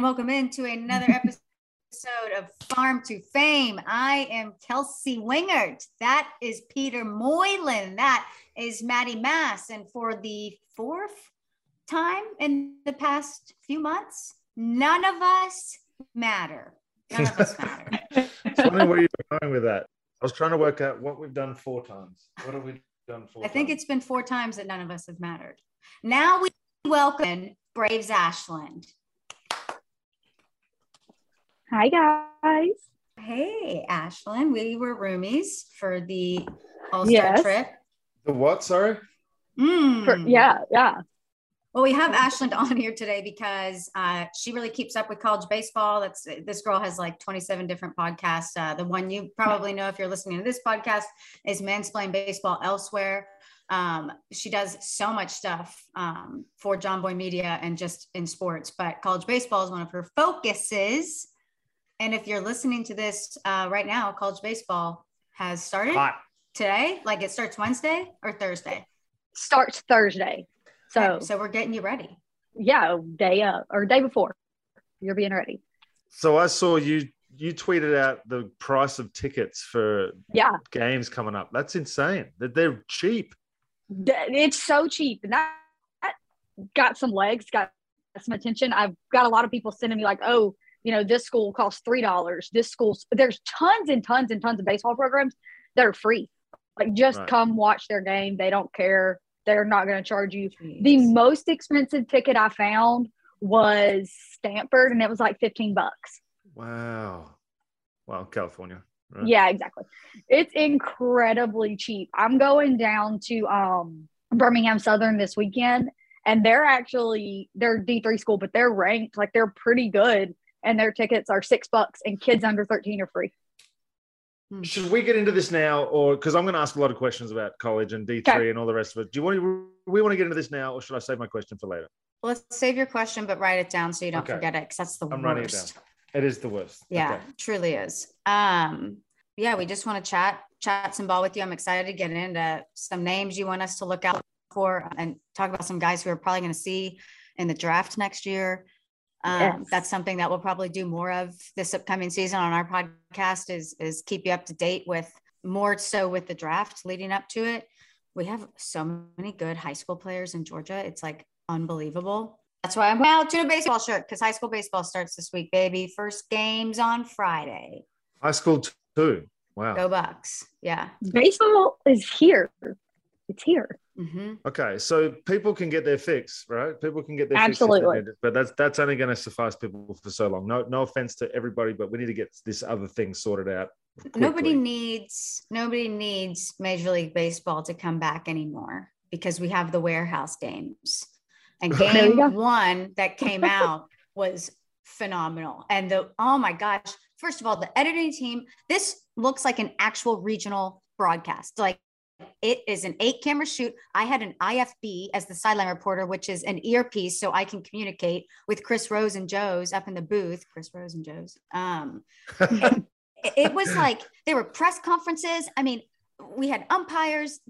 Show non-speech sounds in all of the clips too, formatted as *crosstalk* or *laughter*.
and welcome into another *laughs* episode of Farm to Fame. I am Kelsey Wingert. That is Peter Moylan. That is Maddie Mass. And for the fourth time in the past few months, none of us matter. None of us matter. *laughs* Funny where you were going with that. I was trying to work out what we've done four times. What have we done four I think times? it's been four times that none of us have mattered. Now we welcome Braves Ashland. Hi guys. Hey, Ashland. We were roomies for the All Star Yes. trip. the what? Sorry. Mm. For- yeah, yeah. Well, we have Ashland on here today because uh, she really keeps up with college baseball. That's this girl has like 27 different podcasts. Uh, the one you probably know if you're listening to this podcast is Mansplain Baseball Elsewhere. Um, she does so much stuff um, for Jomboy Media and just in sports, but college baseball is one of her focuses. And if you're listening to this uh, right now, college baseball has started Hot. today. Like it starts Wednesday or Thursday. Starts Thursday. So Okay, so we're getting you ready. yeah, day up or day before. You're being ready. So I saw you. You tweeted out the price of tickets for Yeah. games coming up. That's insane. That they're cheap. It's so cheap. And that, that got some legs, got some attention. I've got a lot of people sending me like, oh, you know, this school costs three dollars. This school there's tons and tons and tons of baseball programs that are free. Like just Right. come watch their game. They don't care. They're not going to charge you. The most expensive ticket I found was Stanford, and it was like 15 bucks. Wow. Wow, California. Right. Yeah, exactly. It's incredibly cheap. I'm going down to um Birmingham Southern this weekend, and they're actually they're D3 school, but they're ranked like they're pretty good, and their tickets are six bucks, and kids under 13 are free. Should we get into this now, or because I'm going to ask a lot of questions about college and D3 Okay. and all the rest of it? Do you want to? We want to get into this now, or should I save my question for later? Let's save your question, but write it down so you don't Okay. forget it because that's the I'm writing it worst. down. It is the worst. Yeah, Okay. truly is. Um, yeah, we just want to chat, chat some ball with you. I'm excited to get into some names you want us to look out for and talk about some guys who are probably going to see in the draft next year. Um, Yes. That's something that we'll probably do more of this upcoming season on our podcast is is keep you up to date with more so with the draft leading up to it. We have so many good high school players in Georgia. It's like unbelievable. That's why I'm wearing out to a baseball shirt because high school baseball starts this week, baby. First games on Friday. High school t- too. Wow. Go Bucks. Yeah. Baseball is here. It's here. Hmm Okay, so people can get their fix, right? People can get their fix Absolutely. it, but that's that's only going to suffice people for so long. No, no offense to everybody, but we need to get this other thing sorted out. Nobody needs nobody needs Major League Baseball to come back anymore because we have the warehouse games. And *laughs* game one that came out was phenomenal. And the oh my gosh, first of all, the editing team, this looks like an actual regional broadcast. Like it is an eight camera shoot. I had an IFB as the sideline reporter, which is an earpiece so I can communicate with Chris Rose and Joe's up in the booth. Chris Rose and Joe's. Um, it, *laughs* it was like there were press conferences. I mean, we had umpires.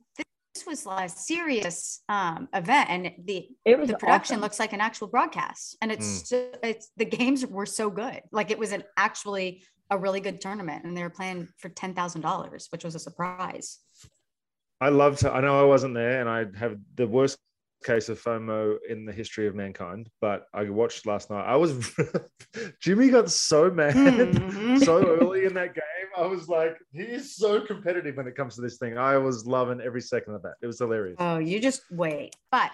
This was a serious um, event, and the It was the production awesome. looks like an actual broadcast. And it's so, it's the games were so good. Like it was an actually a really good tournament, and they were playing for ten thousand dollars, which was a surprise. I love to. I know I wasn't there, and I have the worst case of FOMO in the history of mankind. But I watched last night. I was *laughs* Jimmy got so mad Mhm. *laughs* so early in that game. I was like, he is so competitive when it comes to this thing. I was loving every second of that. It was hilarious. Oh, you just wait. But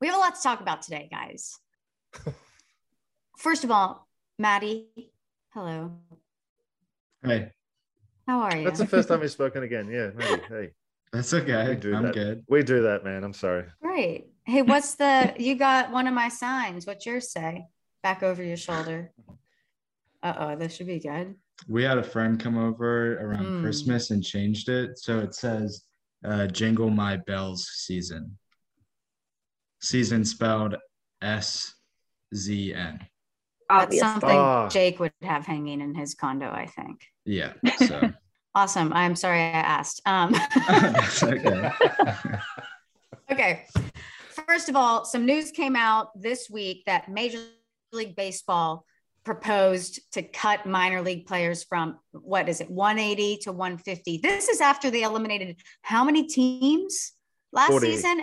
we have a lot to talk about today, guys. *laughs* First of all, Maddie, hello. Hey, How are you? That's the first time we've spoken again. Yeah, maybe. Hey, that's we okay. do I'm that. good. We do that, man. I'm sorry. Great. Hey, what's the you got one of my signs? What's yours say? Back over your shoulder. Uh oh, this should be good. We had a friend come over around Hmm. Christmas and changed it. So it says uh, Jingle My Bells season. Season spelled S Z N. That's something Ah. Jake would have hanging in his condo, I think. Yeah. *laughs* So Awesome. I'm sorry I asked. Um, *laughs* that's okay. *laughs* okay. First of all, some news came out this week that Major League Baseball proposed to cut minor league players from what is it 180 to 150 this is after they eliminated how many teams last 40. season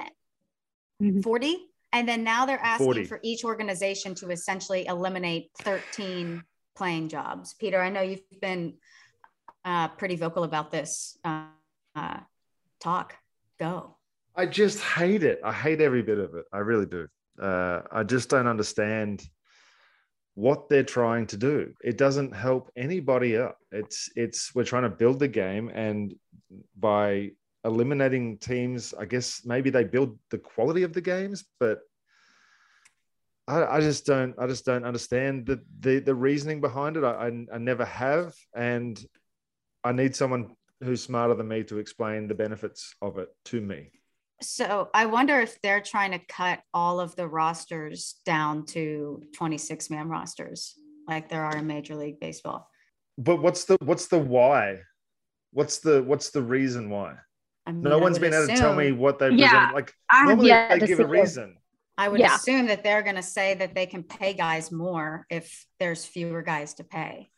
Mhm. 40 and then now they're asking 40. for each organization to essentially eliminate 13 playing jobs peter i know you've been uh, pretty vocal about this uh, uh, talk go I just hate it. I hate every bit of it. I really do. Uh, I just don't understand what they're trying to do. It doesn't help anybody up. It's it's we're trying to build the game, and by eliminating teams, I guess maybe they build the quality of the games, but I, I just don't. I just don't understand the the, the reasoning behind it. I, I I never have, and I need someone who's smarter than me to explain the benefits of it to me. So I wonder if they're trying to cut all of the rosters down to 26 man rosters like there are in Major League Baseball. But what's the what's the why? What's the what's the reason why? I mean, No I one's would been able to tell me what they Yeah, present. Like I have normally yet they to give a reason. I would Yeah. assume that they're going to say that they can pay guys more if there's fewer guys to pay.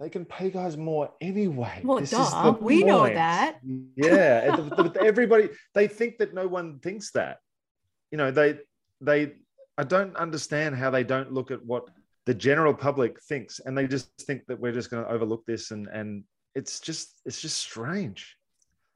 They can pay guys more anyway. Well, This is duh, the we know that. Yeah, and the- the- everybody they think that no one thinks that. You know, they they. I don't understand how they don't look at what the general public thinks, and they just think that we're just going to overlook this, and and it's just it's just strange.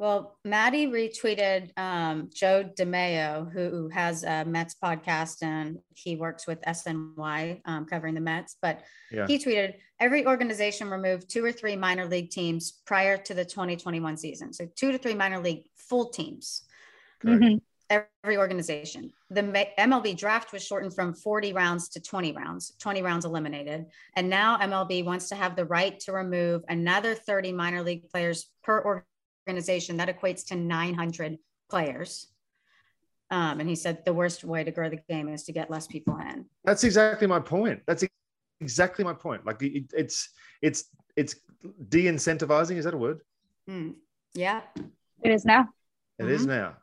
Well, Maddie retweeted um, Joe DeMayo, who has a Mets podcast and he works with SNY um, covering the Mets. But Yeah. he tweeted every organization removed two or three minor league teams prior to the 2021 season. So, two to three minor league full teams, Correct. Mhm. every organization. The MLB draft was shortened from 40 rounds to 20 rounds, 20 rounds eliminated. And now MLB wants to have the right to remove another 30 minor league players per organization. Organization, that equates to 900 players. Um, and he said the worst way to grow the game is to get less people in. That's exactly my point. That's exactly my point. Like it, it's it's it's de-incentivizing. Is that a word? Hmm. Yeah. It is now. It is now.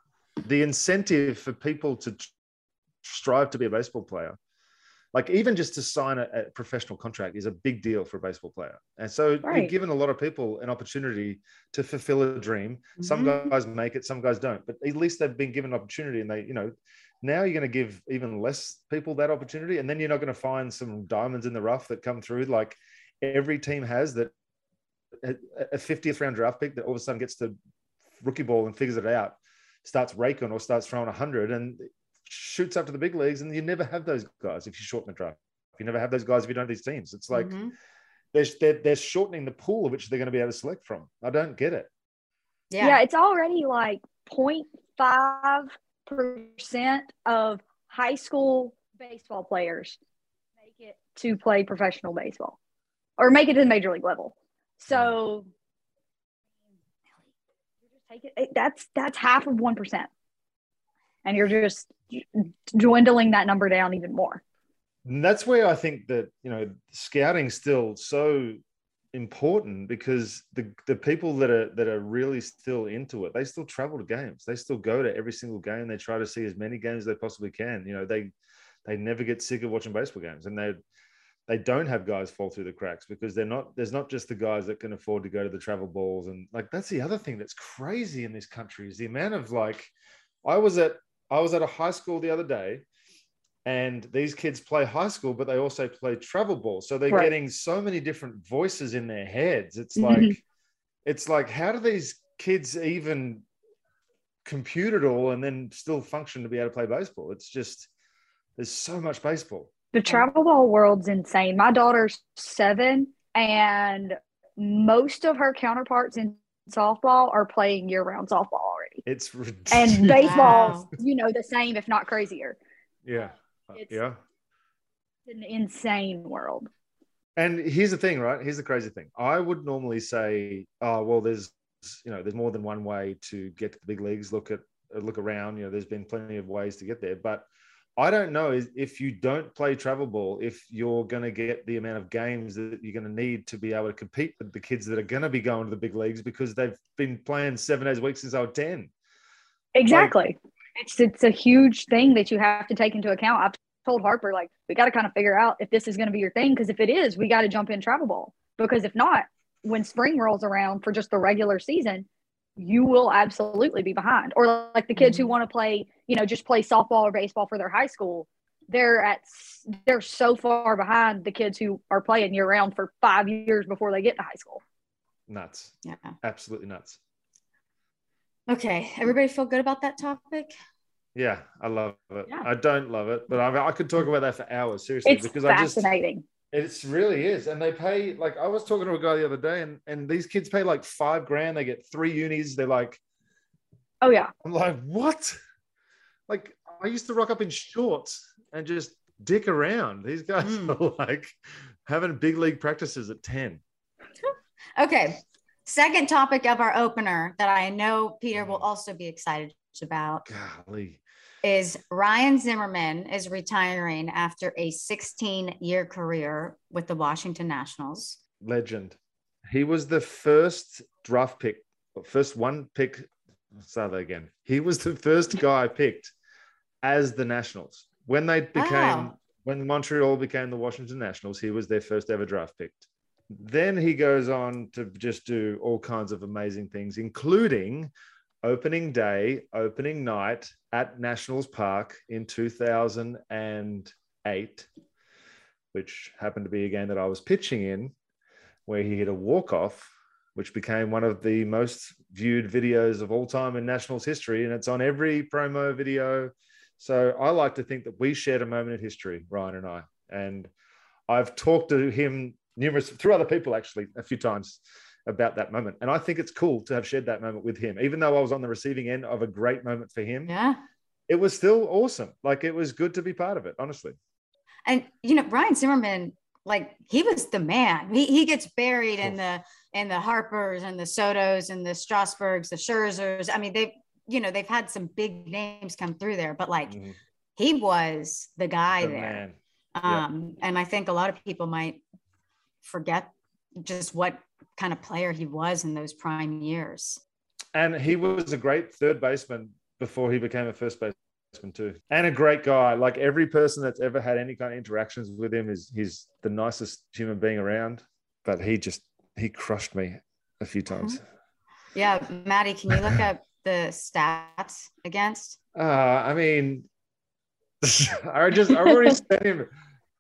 The incentive for people to strive to be a baseball player, like even just to sign a, a professional contract, is a big deal for a baseball player. And so you've Right. given a lot of people an opportunity to fulfill a dream. Some Mhm. guys make it, some guys don't. But at least they've been given an opportunity, and they, you know, now you're going to give even less people that opportunity, and then you're not going to find some diamonds in the rough that come through, like every team has that a a 50th round draft pick that all of a sudden gets to rookie ball and figures it out, starts raking or starts throwing 100 and shoots up to the big leagues. And you never have those guys if you shorten the draft. You never have those guys if you don't have these teams. It's like Mhm. they're, they're, they're shortening the pool of which they're going to be able to select from. I don't get it. Yeah. yeah. it's already like 0.5% of high school baseball players make it to play professional baseball or make it to the major league level. So take it, it- that's that's half of 1%. And you're just dwindling that number down even more. And that's where I think that, you know, scouting's still so important because the, the people that are that are really still into it, they still travel to games. They still go to every single game. They try to see as many games as they possibly can. You know, they they never get sick of watching baseball games and they they don't have guys fall through the cracks because they're not there's not just the guys that can afford to go to the travel balls and like that's the other thing that's crazy in this country is the amount of like I was at I was at a high school the other day and these kids play high school but they also play travel ball so they're Right. getting so many different voices in their heads it's Mhm. like it's like how do these kids even compute it all and then still function to be able to play baseball it's just there's so much baseball The travel ball world's insane. My daughter's seven, and most of her counterparts in softball are playing year round softball already. it's *laughs* And ridiculous. baseball, Wow. you know, the same, if not crazier. yeah It's- yeah It's an insane world. And here's the thing, right? Here's the crazy thing. I would normally say, oh, well, there's you know, there's more than one way to get to the big leagues. Look at uh, look around. You know, there's been plenty of ways to get there, but I don't know if you don't play travel ball, if you're going to get the amount of games that you're going to need to be able to compete with the kids that are going to be going to the big leagues because they've been playing seven days a week since they were ten. Exactly. it's it's a huge thing that you have to take into account. I've told Harper, like, we got to kind of figure out if this is going to be your thing. Because if it is, we got to jump in travel ball. Because if not, when spring rolls around for just the regular season, you will absolutely be behind. Or like the kids mm-hmm. who want to play, you know, just play softball or baseball for their high school, they're at they're so far behind the kids who are playing year round for five years before they get to high school. Nuts. Yeah. Absolutely nuts. Okay. Everybody feel good about that topic? Yeah, I love it. Yeah. I don't love it, but I, I could talk about that for hours, seriously, it's because fascinating. I just it really is. And they pay like I was talking to a guy the other day, and and these kids pay like five grand. They get three unis. They're like, oh yeah. I'm like, what? Like I used to rock up in shorts and just dick around. These guys mm. *laughs* are like having big league practices at 10. *laughs* okay. Second topic of our opener that I know Peter will also be excited about. Golly. Is Ryan Zimmerman is retiring after a 16 year career with the Washington Nationals. Legend. He was the first draft pick, first one pick. Start that again. He was the first *laughs* guy picked as the Nationals when they became when Montreal became the Washington Nationals. He was their first ever draft picked. Then he goes on to just do all kinds of amazing things, including opening day, opening night at Nationals Park in 2008, which happened to be a game that I was pitching in, where he hit a walk off, which became one of the most viewed videos of all time in Nationals history. And it's on every promo video. So I like to think that we shared a moment in history, Ryan and I. And I've talked to him numerous through other people actually a few times about that moment. And I think it's cool to have shared that moment with him, even though I was on the receiving end of a great moment for him. Yeah. It was still awesome. Like it was good to be part of it, honestly. And you know, Ryan Zimmerman, like he was the man. He he gets buried in the in the Harpers and the Sotos and the Strasburgs, the Scherzers. I mean, they've you know they've had some big names come through there, but like mm-hmm. he was the guy the there. Man. Um, and I think a lot of people might forget just what kind of player he was in those prime years. And he was a great third baseman before he became a first baseman too, and a great guy. Like every person that's ever had any kind of interactions with him is he's the nicest human being around. But he just he crushed me a few times. Yeah, Maddie, can you look up the stats against? Uh, I mean, *laughs* I just I already *laughs* sent him.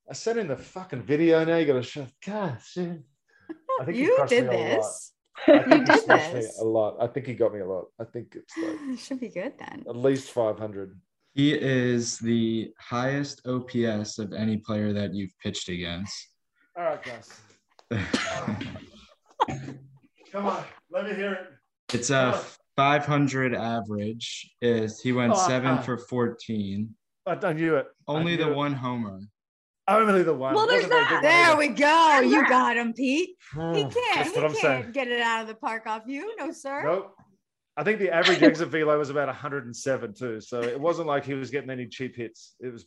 I sent him the fucking video. Now you got to show. God, shit. I think you did this. You did this a lot. I think he got me a lot. I think it's like it *laughs* should be good then. At least five hundred. He is the highest OPS of any player that you've pitched against. All right, guys. *laughs* Come on, let me hear it. It's a 500 average. Is he went oh, seven uh, for 14. I don't knew it. Only the it. one homer. Only the one. Well, there's that. There we go. You got him, Pete. he can't. That's he can't saying. get it out of the park off you, no sir. Nope. I think the average exit velo was about 107 too, so it wasn't like he was getting any cheap hits. It was,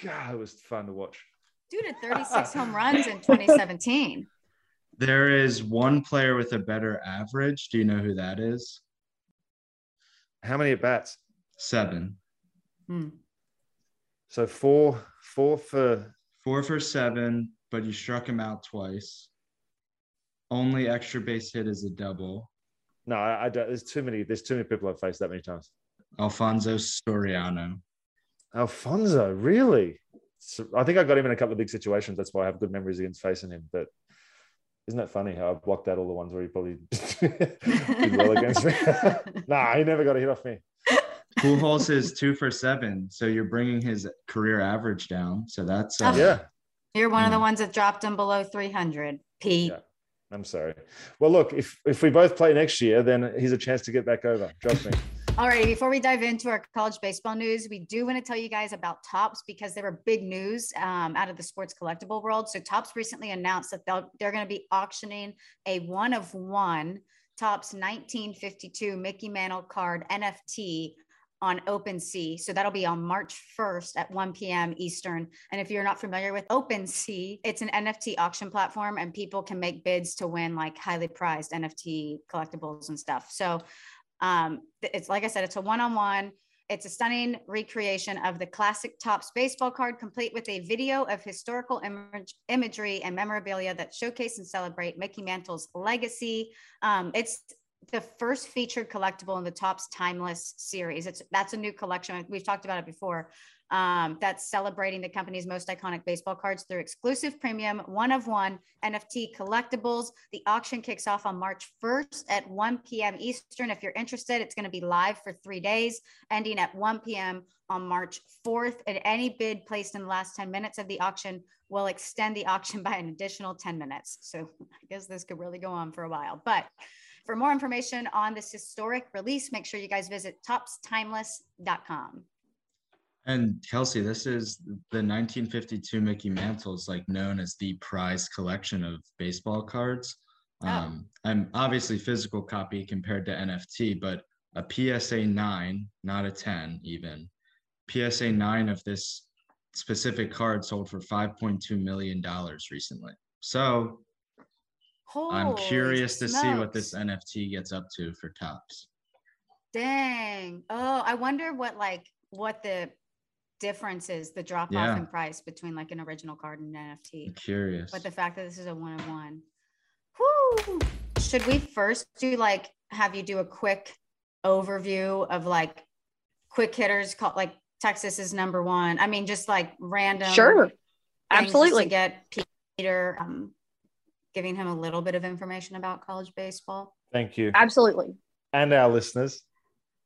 God, it was fun to watch. Dude had 36 home runs in 2017. *laughs* There is one player with a better average. Do you know who that is? How many at bats? Seven. Hmm. So four, four for four for seven, but you struck him out twice. Only extra base hit is a double. No, I, I don't. There's too many. There's too many people I've faced that many times. Alfonso Soriano. Alfonso, really? So I think I got him in a couple of big situations. That's why I have good memories against facing him. But isn't that funny how I blocked out all the ones where he probably *laughs* did well against me? *laughs* nah, he never got a hit off me. Pujols is two for seven, so you're bringing his career average down. So that's uh, yeah. You're one of the ones that dropped him below 300, Pete. Yeah. I'm sorry. Well, look, if if we both play next year, then he's a chance to get back over. Trust me. All right. Before we dive into our college baseball news, we do want to tell you guys about Topps because there were big news um, out of the sports collectible world. So Topps recently announced that they'll they're going to be auctioning a one of one Topps 1952 Mickey Mantle card NFT on OpenSea. So that'll be on March 1st at 1 p.m. Eastern. And if you're not familiar with OpenSea, it's an NFT auction platform and people can make bids to win like highly prized NFT collectibles and stuff. So um, it's like I said, it's a one on one. It's a stunning recreation of the classic Topps baseball card, complete with a video of historical image, imagery and memorabilia that showcase and celebrate Mickey Mantle's legacy. Um, it's the first featured collectible in the Topps Timeless series. It's that's a new collection. We've talked about it before um, that's celebrating the company's most iconic baseball cards through exclusive premium one of one NFT collectibles. The auction kicks off on March 1st at 1 p.m. Eastern. If you're interested, it's going to be live for three days, ending at 1 p.m. on March 4th. And any bid placed in the last 10 minutes of the auction will extend the auction *laughs* by an additional 10 minutes. So I guess this could really go on for a while. But for more information on this historic release, make sure you guys visit toppstimeless.com. And Kelsey, this is the 1952 Mickey Mantle is like known as the prized collection of baseball cards. Oh. Um, and obviously physical copy compared to NFT, but a PSA 9, not a 10 even. PSA 9 of this specific card sold for $5.2 million recently. So Holy I'm curious smokes. to see what this NFT gets up to for Topps. Dang. Oh, I wonder what like what the difference is the drop yeah. off in price between like an original card and an NFT. I'm curious. But the fact that this is a one of one. Whoo! Should we first do like have you do a quick overview of like quick hitters called like Texas is number one. I mean, just like random. Sure. Absolutely. get Peter um, giving him a little bit of information about college baseball. Thank you. Absolutely. And our listeners.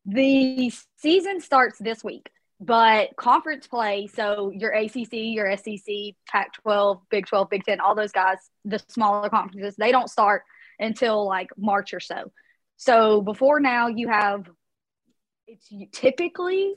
The season starts this week. But conference play, so your ACC, your SEC, Pac 12, Big 12, Big 10, all those guys, the smaller conferences, they don't start until like March or so. So before now, you have it's typically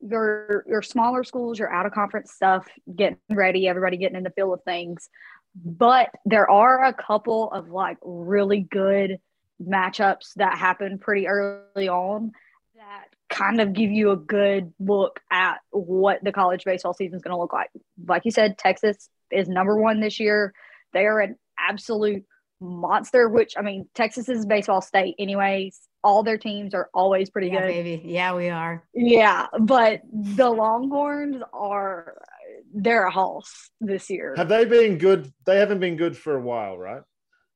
your your smaller schools, your out of conference stuff, getting ready, everybody getting in the feel of things. But there are a couple of like really good matchups that happen pretty early on that kind of give you a good look at what the college baseball season is going to look like. Like you said, Texas is number one this year. They are an absolute monster, which I mean, Texas is a baseball state, anyways. All their teams are always pretty yeah, good. Baby. Yeah, we are. Yeah, but the Longhorns are they're a house this year. Have they been good? They haven't been good for a while, right?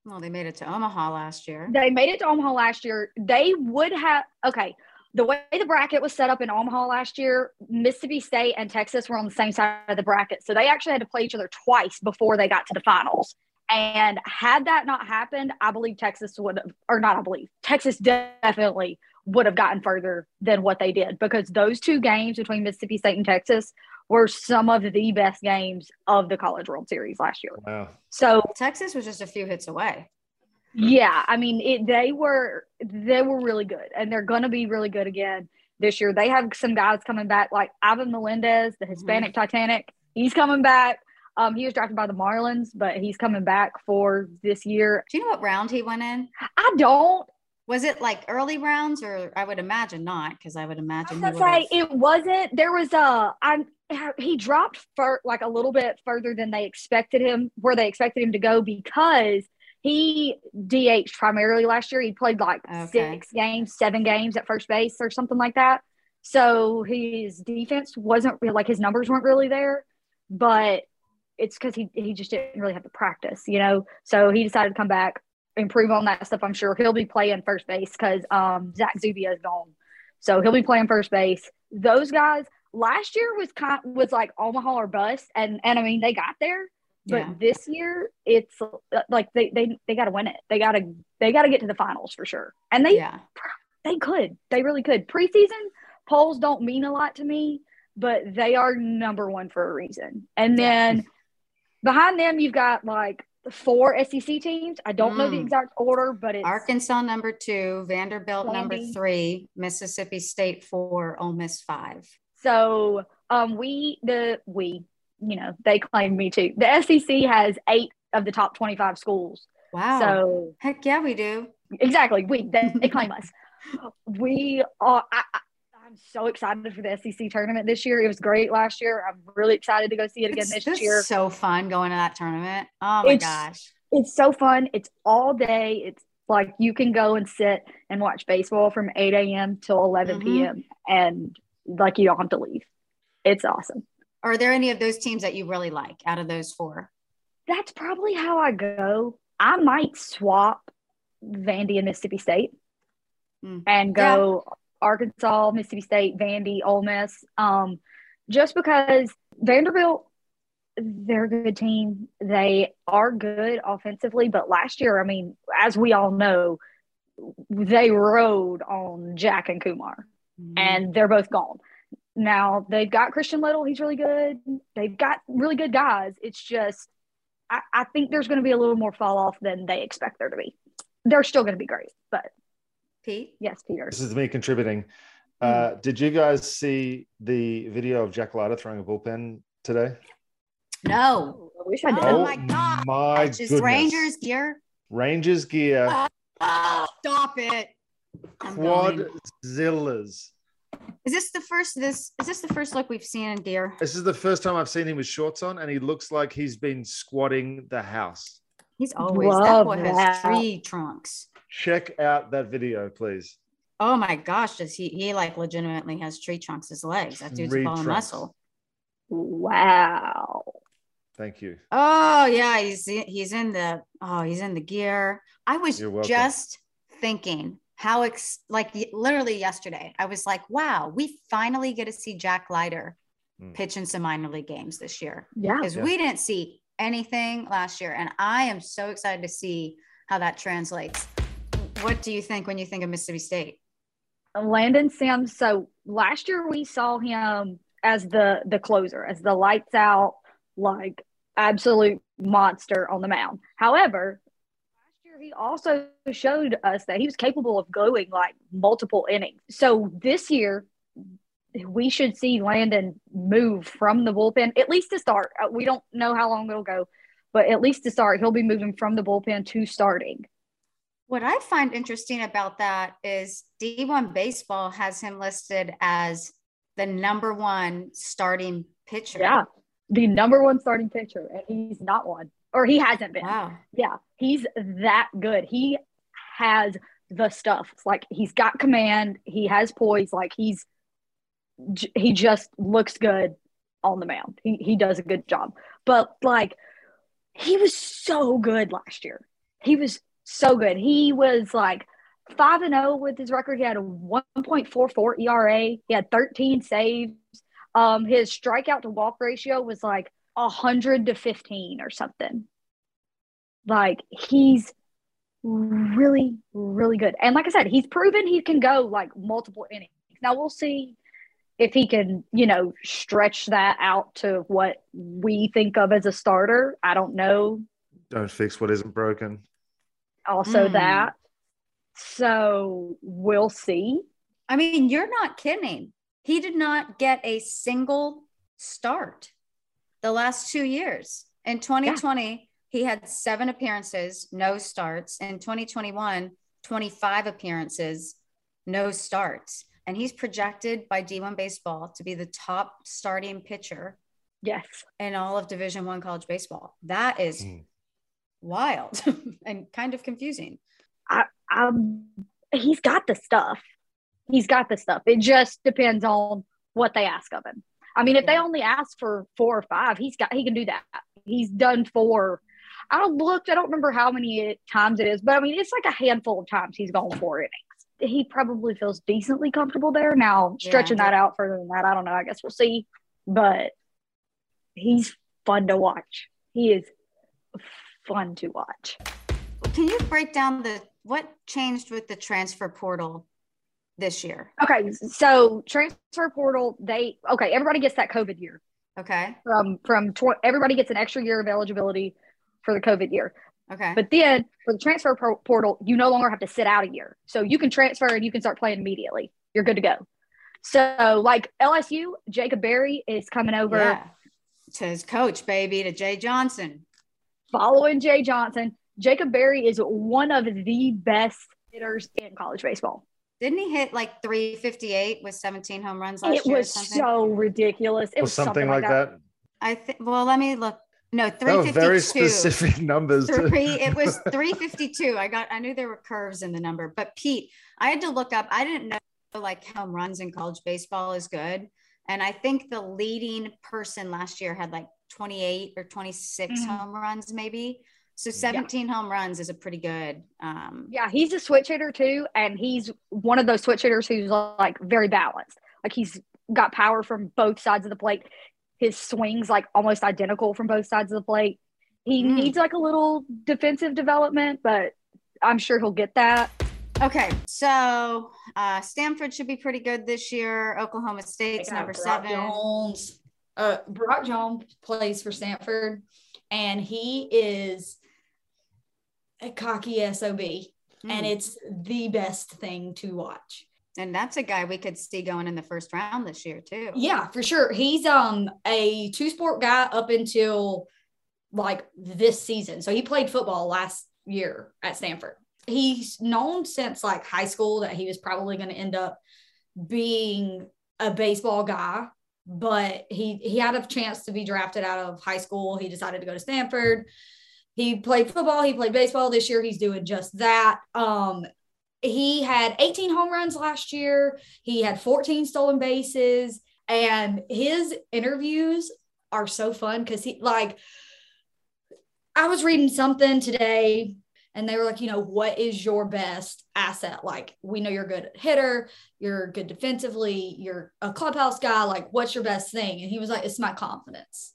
Well, they made it to Omaha last year. They made it to Omaha last year. They would have okay the way the bracket was set up in Omaha last year, Mississippi State and Texas were on the same side of the bracket. So they actually had to play each other twice before they got to the finals. And had that not happened, I believe Texas would have, or not, I believe Texas definitely would have gotten further than what they did because those two games between Mississippi State and Texas were some of the best games of the College World Series last year. Wow. So Texas was just a few hits away. Yeah, I mean, it, they were they were really good, and they're going to be really good again this year. They have some guys coming back, like Ivan Melendez, the Hispanic mm-hmm. Titanic. He's coming back. Um, he was drafted by the Marlins, but he's coming back for this year. Do you know what round he went in? I don't. Was it like early rounds, or I would imagine not, because I would imagine. I was say it wasn't. There was a. I he dropped for like a little bit further than they expected him, where they expected him to go because he DH primarily last year. He played like okay. six games, seven games at first base or something like that. So his defense wasn't really like his numbers weren't really there, but it's because he, he just didn't really have to practice, you know. So he decided to come back, improve on that stuff. I'm sure he'll be playing first base because um, Zach Zubia is gone, so he'll be playing first base. Those guys last year was kind was like Omaha or bust, and and I mean they got there, but yeah. this year, it's uh, like they they they got to win it. They got to they got to get to the finals for sure. And they yeah. they could. They really could. Preseason polls don't mean a lot to me, but they are number one for a reason. And then yeah. behind them, you've got like four SEC teams. I don't mm. know the mm. exact order, but it's Arkansas number two, Vanderbilt number three, Mississippi State four, Ole Miss five. So um, we the we you know, they claim me too. The SEC has eight of the top 25 schools. Wow. So heck yeah, we do. Exactly. We they, they claim *laughs* us. We are. I, am so excited for the SEC tournament this year. It was great last year. I'm really excited to go see it again it's, this year. So fun going to that tournament. Oh my it's, gosh. It's so fun. It's all day. It's like you can go and sit and watch baseball from 8 a.m. till 11 mm-hmm. p.m. and like you don't have to leave. It's awesome. Are there any of those teams that you really like out of those four? That's probably how I go. I might swap Vandy and Mississippi State Mm. and go Arkansas, Mississippi State, Vandy, Ole Miss. Um, just because Vanderbilt, they're a good team. They are good offensively, but last year, I mean, as we all know, they rode on Jack and Kumar, Mm-hmm. and they're both gone. Now they've got Christian Little, he's really good. They've got really good guys. It's just, I, I think there's going to be a little more fall off than they expect there to be. They're still going to be great, but Pete? yes, Peter. This is me contributing. Hmm. Uh, did you guys see the video of Jack Leiter throwing a bullpen today? No. I wish I did. Oh, my God. My just goodness. Rangers gear. Rangers gear, Oh, stop it. I'm going. quadzillas. Is this the first this is this the first look we've seen in gear? This is the first time I've seen him with shorts on, and he looks like he's been squatting the house. He's always that Love boy has that. tree trunks. Check out that video, please. Oh my gosh, does he he like legitimately has tree trunks as legs? That dude's Tree a ball of muscle. Wow. Thank you. Oh yeah, he's he's in the oh he's in the gear. I was just thinking how ex like y- literally yesterday. I was like, wow, we finally get to see Jack Leiter Mm. pitch in some minor league games this year Yeah. because Yeah. we didn't see anything last year, and I am so excited to see how that translates. What do you think when you think of Mississippi State? Landon Sims. So last year we saw him as the the closer, as the lights out, like absolute monster on the mound. However, last year he also showed us that he was capable of going like multiple innings. So this year we should see Landon move from the bullpen, at least to start. Uh, We don't know how long it'll go, but at least to start, he'll be moving from the bullpen to starting. What I find interesting about that is D1 Baseball has him listed as the number one starting pitcher. Yeah, the number one starting pitcher, and he's not one, or he hasn't been. Wow. Yeah, he's that good. He has the stuff. It's like he's got command. He has poise. Like he's he just looks good on the mound. He he does a good job. But like he was so good last year. He was so good. He was like five and zero with his record. He had a one point four four ERA. He had thirteen saves. Um, his strikeout to walk ratio was like hundred to fifteen or something. Like he's really, really good. And like I said, he's proven he can go like multiple innings. Now we'll see if he can, you know, stretch that out to what we think of as a starter. I don't know. Don't fix what isn't broken. Also Mm. that. So we'll see. I mean, you're not kidding. He did not get a single start the last two years. In 2020, he had seven appearances, no starts. In 2021, 25 appearances, no starts. And he's projected by D1 Baseball to be the top starting pitcher Yes. in all of Division One college baseball. That is Mm. wild *laughs* and kind of confusing. I, um, he's got the stuff. He's got the stuff. It just depends on what they ask of him. I mean, if they only ask for four or five, he's got he can do that. He's done four. I looked, I don't remember how many times it is, but I mean it's like a handful of times he's gone four innings. He probably feels decently comfortable there. Now stretching Yeah. that out further than that, I don't know. I guess we'll see. But he's fun to watch. He is fun to watch. Can you break down the what changed with the transfer portal this year? Okay, so transfer portal, they okay, everybody gets that COVID year Okay. from from tw- everybody gets an extra year of eligibility for the COVID year. Okay. But then for the transfer pro- portal, you no longer have to sit out a year, so you can transfer and you can start playing immediately. You're good to go. So like LSU, Jacob Berry is coming over, yeah. To his coach, baby, to Jay Johnson. following Jay Johnson. Jacob Berry is one of the best hitters in college baseball. Didn't he hit like 358 with 17 home runs last It year? or was something? so ridiculous. It Or was something, like that. I think. Well, let me look. No, 352. very specific *laughs* numbers. Three. It was 352. I got. I knew there were curves in the number, but Pete, I had to look up. I didn't know like home runs in college baseball is good. And I think the leading person last year had like 28 or 26 mm-hmm. home runs, maybe. So 17 yeah. home runs is a pretty good. Um, yeah, he's a switch hitter too. And he's one of those switch hitters who's like very balanced. Like he's got power from both sides of the plate. His swings like almost identical from both sides of the plate. He mm. needs like a little defensive development, but I'm sure he'll get that. Okay, so uh, Stanford should be pretty good this year. Oklahoma State's number Brock seven. Jones. Uh, Brock Jones plays for Stanford, and he is a cocky sob, mm. and it's the best thing to watch. And that's a guy we could see going in the first round this year too. Yeah, for sure. He's um a two sport guy up until like this season. So he played football last year at Stanford. He's known since like high school that he was probably going to end up being a baseball guy, but he he had a chance to be drafted out of high school. He decided to go to Stanford. He played football, he played baseball this year. He's doing just that. Um he had 18 home runs last year. He had 14 stolen bases and his interviews are so fun cuz he like I was reading something today and they were like, you know, what is your best asset? Like, we know you're a good hitter, you're good defensively, you're a clubhouse guy. Like, what's your best thing? And he was like, it's my confidence.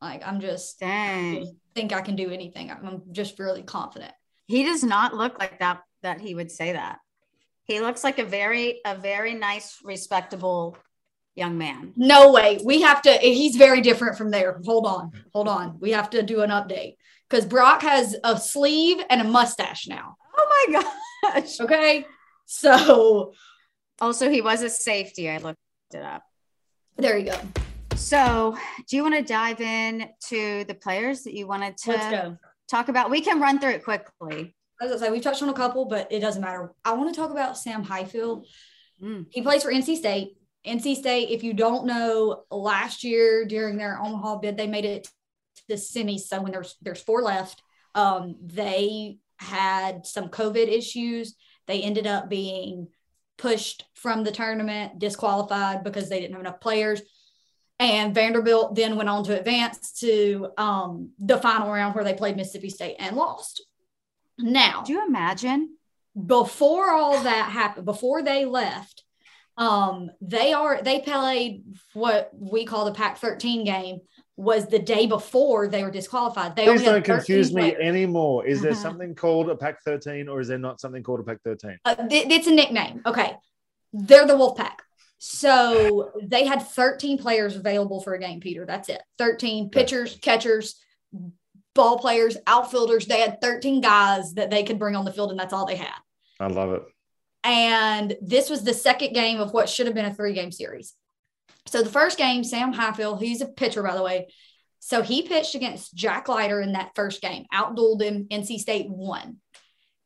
Like, I'm just, Dang. think I can do anything. I'm just really confident. He does not look like that, that he would say that. He looks like a very, a very nice, respectable young man. No way. We have to, he's very different from there. Hold on. Hold on. We have to do an update because Brock has a sleeve and a mustache now. Oh my gosh. Okay. So also he was a safety. I looked it up. There you go. So do you want to dive in to the players that you wanted to talk about? We can run through it quickly. As I say, we've touched on a couple, but it doesn't matter. I want to talk about Sam Highfield. Mm. He plays for NC State. NC State, if you don't know, last year during their Omaha bid, they made it to the semis. So when there's there's four left, um, they had some COVID issues. They ended up being pushed from the tournament, disqualified because they didn't have enough players. And Vanderbilt then went on to advance to um, the final round where they played Mississippi State and lost. Now, do you imagine? Before all that happened, before they left, um, they are they played what we call the Pac 13 game was the day before they were disqualified. They Please don't confuse me anymore. Is there uh-huh. something called a Pac 13 or is there not something called a Pac 13? Uh, th- it's a nickname. Okay. They're the Wolf Pack. So they had 13 players available for a game, Peter. That's it. 13 pitchers, catchers, ball players, outfielders. They had 13 guys that they could bring on the field, and that's all they had. I love it. And this was the second game of what should have been a three game series. So the first game, Sam Highfield, he's a pitcher, by the way. So he pitched against Jack Leiter in that first game, outdueled him. NC State won.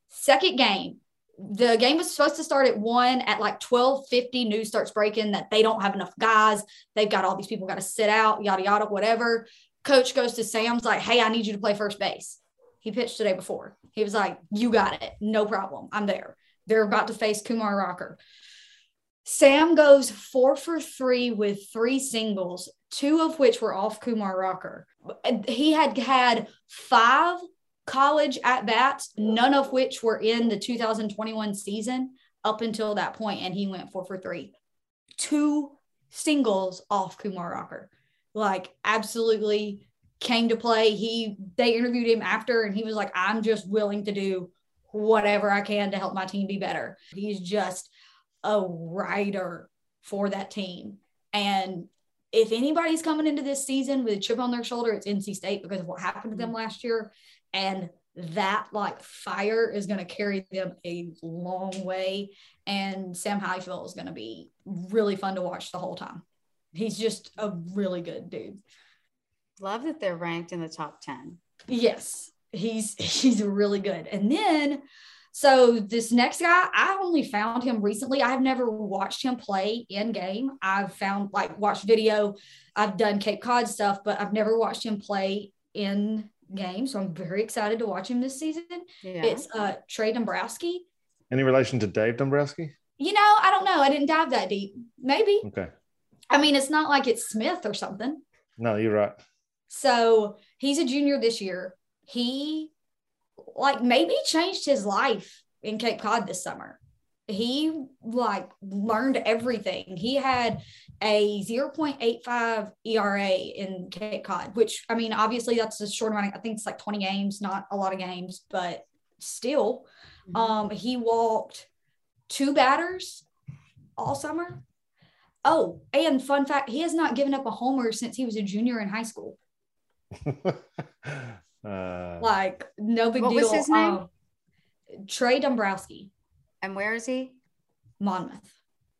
Second game, the game was supposed to start at one at like 1250 news starts breaking that they don't have enough guys. They've got all these people got to sit out yada yada whatever. Coach goes to sam's like hey i need you to play first base. He pitched the day before. He was like you got it. No problem. I'm there. They're about to face Kumar Rocker. Sam goes four for three with three singles, two of which were off Kumar Rocker. He had had five college at bats, none of which were in the 2021 season up until that point, and he went four for three. Two singles off Kumar Rocker. Like, absolutely came to play. He they interviewed him after, and he was like, I'm just willing to do whatever I can to help my team be better. He's just a writer for that team. And if anybody's coming into this season with a chip on their shoulder, it's NC State because of what happened to them mm-hmm. last year. And that like fire is going to carry them a long way. And Sam Highfield is going to be really fun to watch the whole time. He's just a really good dude. Love that they're ranked in the top 10. Yes he's he's really good. And then so this next guy, I only found him recently. I've never watched him play in game. I've found like watched video. I've done Cape Cod stuff, but I've never watched him play in game. So I'm very excited to watch him this season. Yeah. It's uh Trey Dombrowski. Any relation to Dave Dombrowski? You know, I don't know. I didn't dive that deep. Maybe. Okay. I mean, it's not like it's Smith or something. No, you're right. So he's a junior this year. He like maybe changed his life in Cape Cod this summer. He like learned everything. He had a 0.85 ERA in Cape Cod, which I mean, obviously that's a short amount. Of, I think it's like 20 games, not a lot of games, but still, mm-hmm. um, he walked two batters all summer. Oh, and fun fact, he has not given up a homer since he was a junior in high school. *laughs* uh, like no big what deal. What was his name? Um, Trey Dombrowski. And where is he? Monmouth.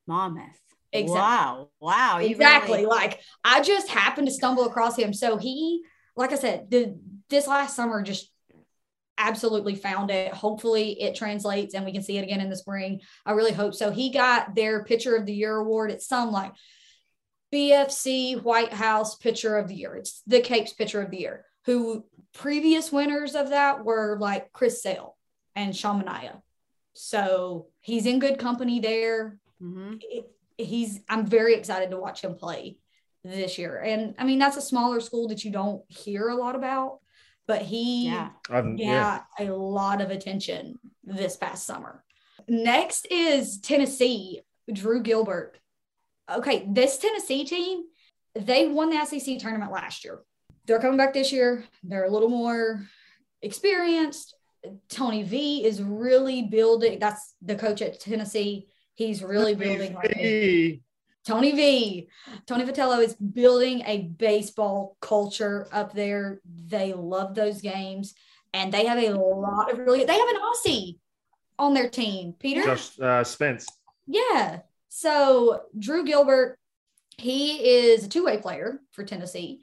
Monmouth. Exactly. Wow. Wow. exactly. Really... Like I just happened to stumble across him. So he, like I said, the this last summer just absolutely found it. Hopefully it translates and we can see it again in the spring. I really hope so. He got their pitcher of the year award. at some like BFC Whitehouse pitcher of the year. It's the Capes pitcher of the year. Who previous winners of that were like Chris Sale and Sean Manaea. So he's in good company there. Mm-hmm. It, he's I'm very excited to watch him play this year. And I mean, that's a smaller school that you don't hear a lot about, but he yeah. got yeah. a lot of attention this past summer. Next is Tennessee, Drew Gilbert. Okay, this Tennessee team, they won the SEC tournament last year. They're coming back this year. They're a little more experienced. Tony V is really building. That's the coach at Tennessee. He's really Tony building like Tony V. Tony Vitello is building a baseball culture up there. They love those games, and they have a lot of really. They have an Aussie on their team. Peter Josh uh, Spence. Yeah. So Drew Gilbert, he is a two-way player for Tennessee.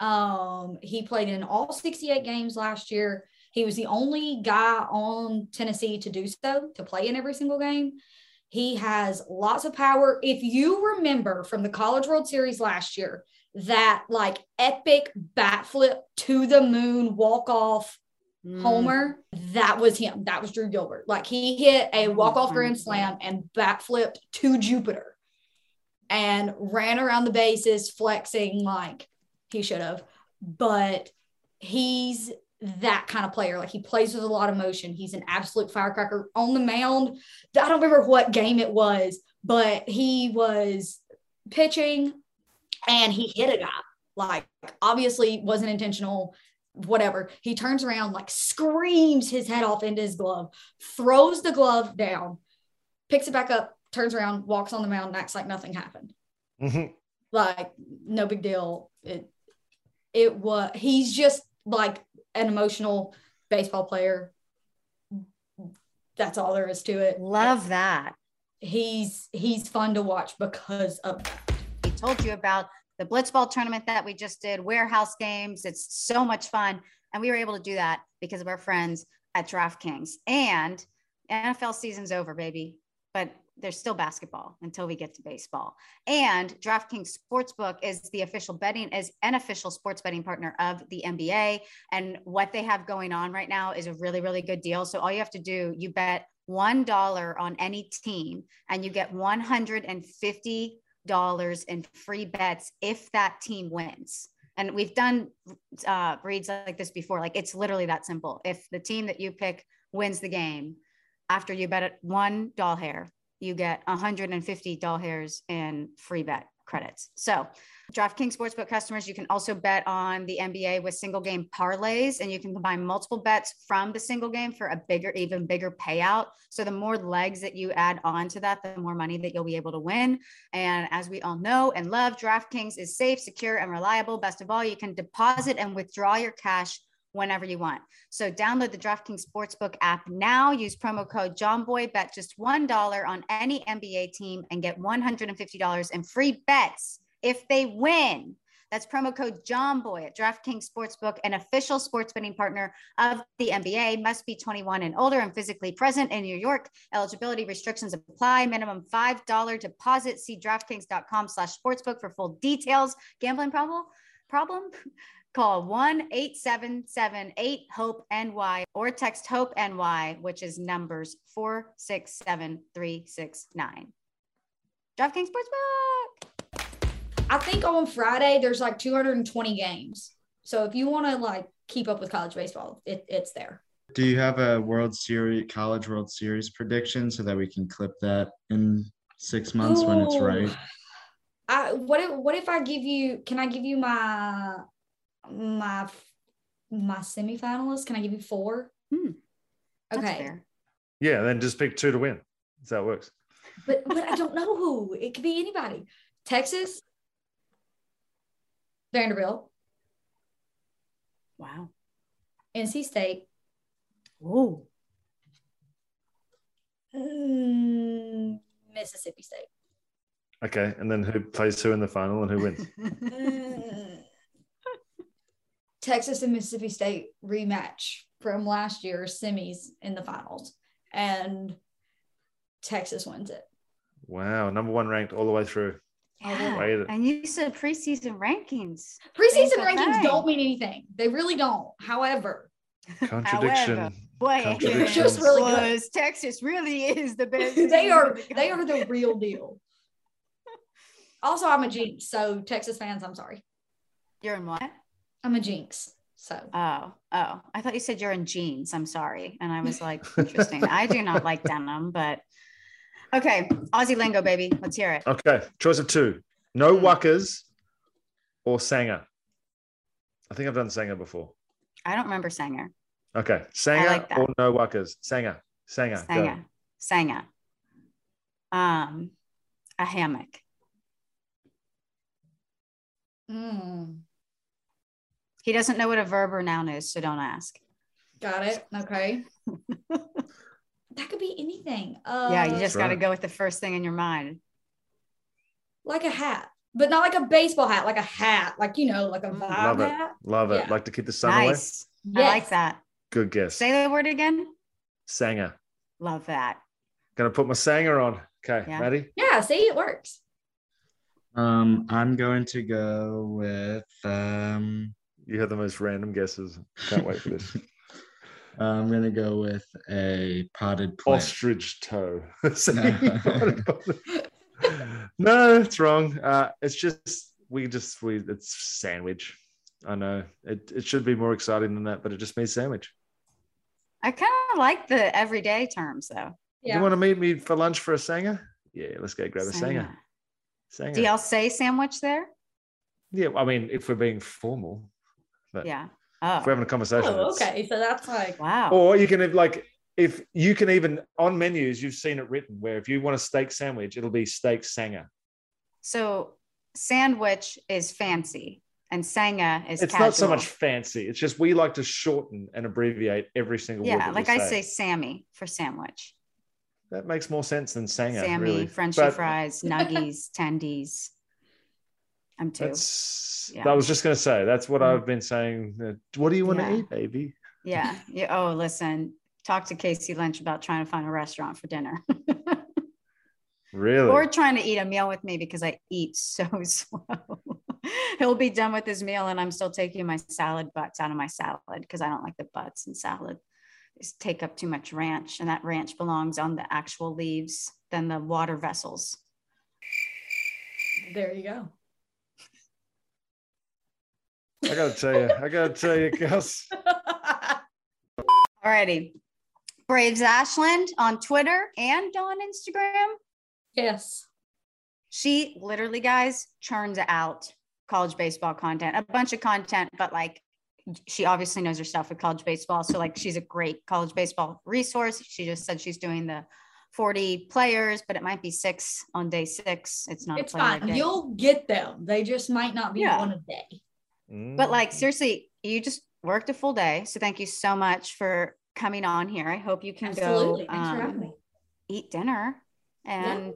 Um, he played in all 68 games last year. He was the only guy on Tennessee to do so, to play in every single game. He has lots of power. If you remember from the College World Series last year, that like epic bat flip to the moon walk off mm. homer, that was him. That was Drew Gilbert. Like he hit a walk off grand slam and bat flipped to Jupiter and ran around the bases flexing like he should have. But he's that kind of player. Like he plays with a lot of motion. He's an absolute firecracker on the mound. I don't remember what game it was, but he was pitching and he hit a guy. Like obviously wasn't intentional, whatever. He turns around, like screams his head off into his glove, throws the glove down, picks it back up, turns around, walks on the mound, and acts like nothing happened. Mm-hmm. Like no big deal. It it was he's just like an emotional baseball player. That's all there is to it. Love that. He's he's fun to watch because of that. He told you about the blitzball tournament that we just did, warehouse games. It's so much fun. And we were able to do that because of our friends at DraftKings. And NFL season's over, baby. But there's still basketball until we get to baseball. And DraftKings Sportsbook is the official betting is an official sports betting partner of the NBA. And what they have going on right now is a really, really good deal. So all you have to do, you bet one dollar on any team, and you get one hundred and fifty dollars in free bets if that team wins. And we've done uh, reads like this before. Like it's literally that simple. If the team that you pick wins the game, after you bet it one doll hair, you get 150 doll hairs and free bet credits. So, DraftKings Sportsbook customers, you can also bet on the NBA with single game parlays, and you can combine multiple bets from the single game for a bigger, even bigger payout. So, the more legs that you add on to that, the more money that you'll be able to win. And as we all know and love, DraftKings is safe, secure, and reliable. Best of all, you can deposit and withdraw your cash whenever you want. So download the DraftKings Sportsbook app now. Use promo code JOMBOY. Bet just $1 on any NBA team and get $150 in free bets if they win. That's promo code JOMBOY at DraftKings Sportsbook, an official sports betting partner of the NBA. Must be 21 and older and physically present in New York. Eligibility restrictions apply. Minimum $5 deposit. See DraftKings.com slash sportsbook for full details. Gambling problem? Problem? *laughs* call 1 8778 HOPE NY or text HOPE NY, which is numbers 467369. DraftKings Sportsbook. I think on Friday there's like 220 games. So if you want to like keep up with college baseball, it, it's there. Do you have a World Series, College World Series prediction so that we can clip that in six months when it's right? I what if what if I give you can I give you my my my semifinalists? Can I give you four? Hmm, Okay. fair. Yeah, then just pick two to win. That's how it works. But but I don't *laughs* know who. It could be anybody. Texas, Vanderbilt, Wow. NC State, Oh, mm, Mississippi State. Okay, and then who plays who in the final and who wins? *laughs* *laughs* Texas and Mississippi State rematch from last year's semis in the finals, and Texas wins it. wow, number one ranked all the way through. yeah. And you said preseason rankings. Preseason rankings thing. don't mean anything. They really don't. However, Contradiction. However, *laughs* Boy, Contradictions. Just really good. Texas really is the best. *laughs* they are the they are the real *laughs* deal. Also, I'm a jinx. So Texas fans, I'm sorry. You're in what? I'm a jinx. So Oh, oh, I thought you said you're in jeans. I'm sorry. And I was like, interesting. I do not like denim, but okay. Aussie lingo, baby. Let's hear it. Okay, choice of two. No Hmm. Wuckers or Sanger. I think I've done Sanger before. I don't remember Sanger. Okay, Sanger like or no Wuckers? Sanger. Sanger. go. Sanger. Sanger. Um, a hammock. mm, He doesn't know what a verb or noun is, so don't ask. got it. Okay. *laughs* that could be anything. Uh, yeah, you just got to right. go with the first thing in your mind. like a hat, but not like a baseball hat, like a hat, like you know, like a Mm. vibe Love it. hat. Love it. Yeah. Like to keep the sun away. Nice. I like that. Good guess. Say the word again. Sanger. Love that. Gonna put my Sanger on. Okay, Yeah. Maddie. Yeah, see, it works. Um, I'm going to go with um, You have the most random guesses. Can't wait for this. *laughs* I'm gonna go with a potted plant. Ostrich toe. *laughs* *laughs* no, it's wrong. Uh, it's just we just we it's sandwich. I know it, it should be more exciting than that, but it just means sandwich. I kind of like the everyday terms though. Yeah. You want to meet me for lunch for a sanger? Yeah, let's go grab a sanger. Sanger. Sanger. Do y'all say sandwich there? Yeah, I mean, if we're being formal, but Yeah. if Oh, we're having a conversation. oh, okay. So that's like wow. Or you can have like if you can even on menus, you've seen it written where if you want a steak sandwich, it'll be steak sanger. So sandwich is fancy and sanga is It's casual. not so much fancy. It's just we like to shorten and abbreviate every single word. Yeah, that like I say Sammy for sandwich. that makes more sense than sanger. Sammy, really. Frenchy But fries, nuggies, tendies. I'm two. That's. Yeah. I was just going to say that's what Mhm. I've been saying. What do you want Yeah. to eat, baby? Yeah. yeah. Oh, listen. Talk to Casey Lynch about trying to find a restaurant for dinner. *laughs* Really? or trying to eat a meal with me because I eat so *laughs* slow. He'll be done with his meal and I'm still taking my salad butts out of my salad because I don't like the butts in salad. Just take up too much ranch, and that ranch belongs on the actual leaves than the water vessels. there you go. I got to tell you. I got to tell you, girls. *laughs* Alrighty. Braves Ashlyn on Twitter and on Instagram. yes. She literally, guys, churns out college baseball content, a bunch of content, but like she obviously knows her stuff with college baseball. So, like, she's a great college baseball resource. She just said she's doing the 40 players, but it might be six on day six. It's not It's a fine. day. You'll get them. They just might not be Yeah. one a day. But Mm. like seriously, you just worked a full day. So thank you so much for coming on here. I hope you can Absolutely. go um, eat dinner and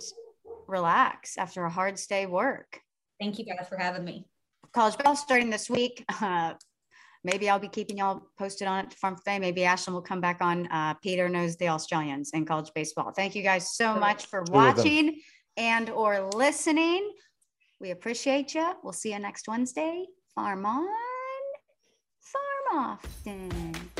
relax after a hard day work. Thank you guys for having me. College ball starting this week. *laughs* Uh, maybe I'll be keeping y'all posted on it to Farm Buffet. Maybe Ashlyn will come back on. Uh, Peter knows the Australians in college baseball. Thank you guys so Perfect. much for watching and or listening. We appreciate you. We'll see you next Wednesday. Farm on, farm often.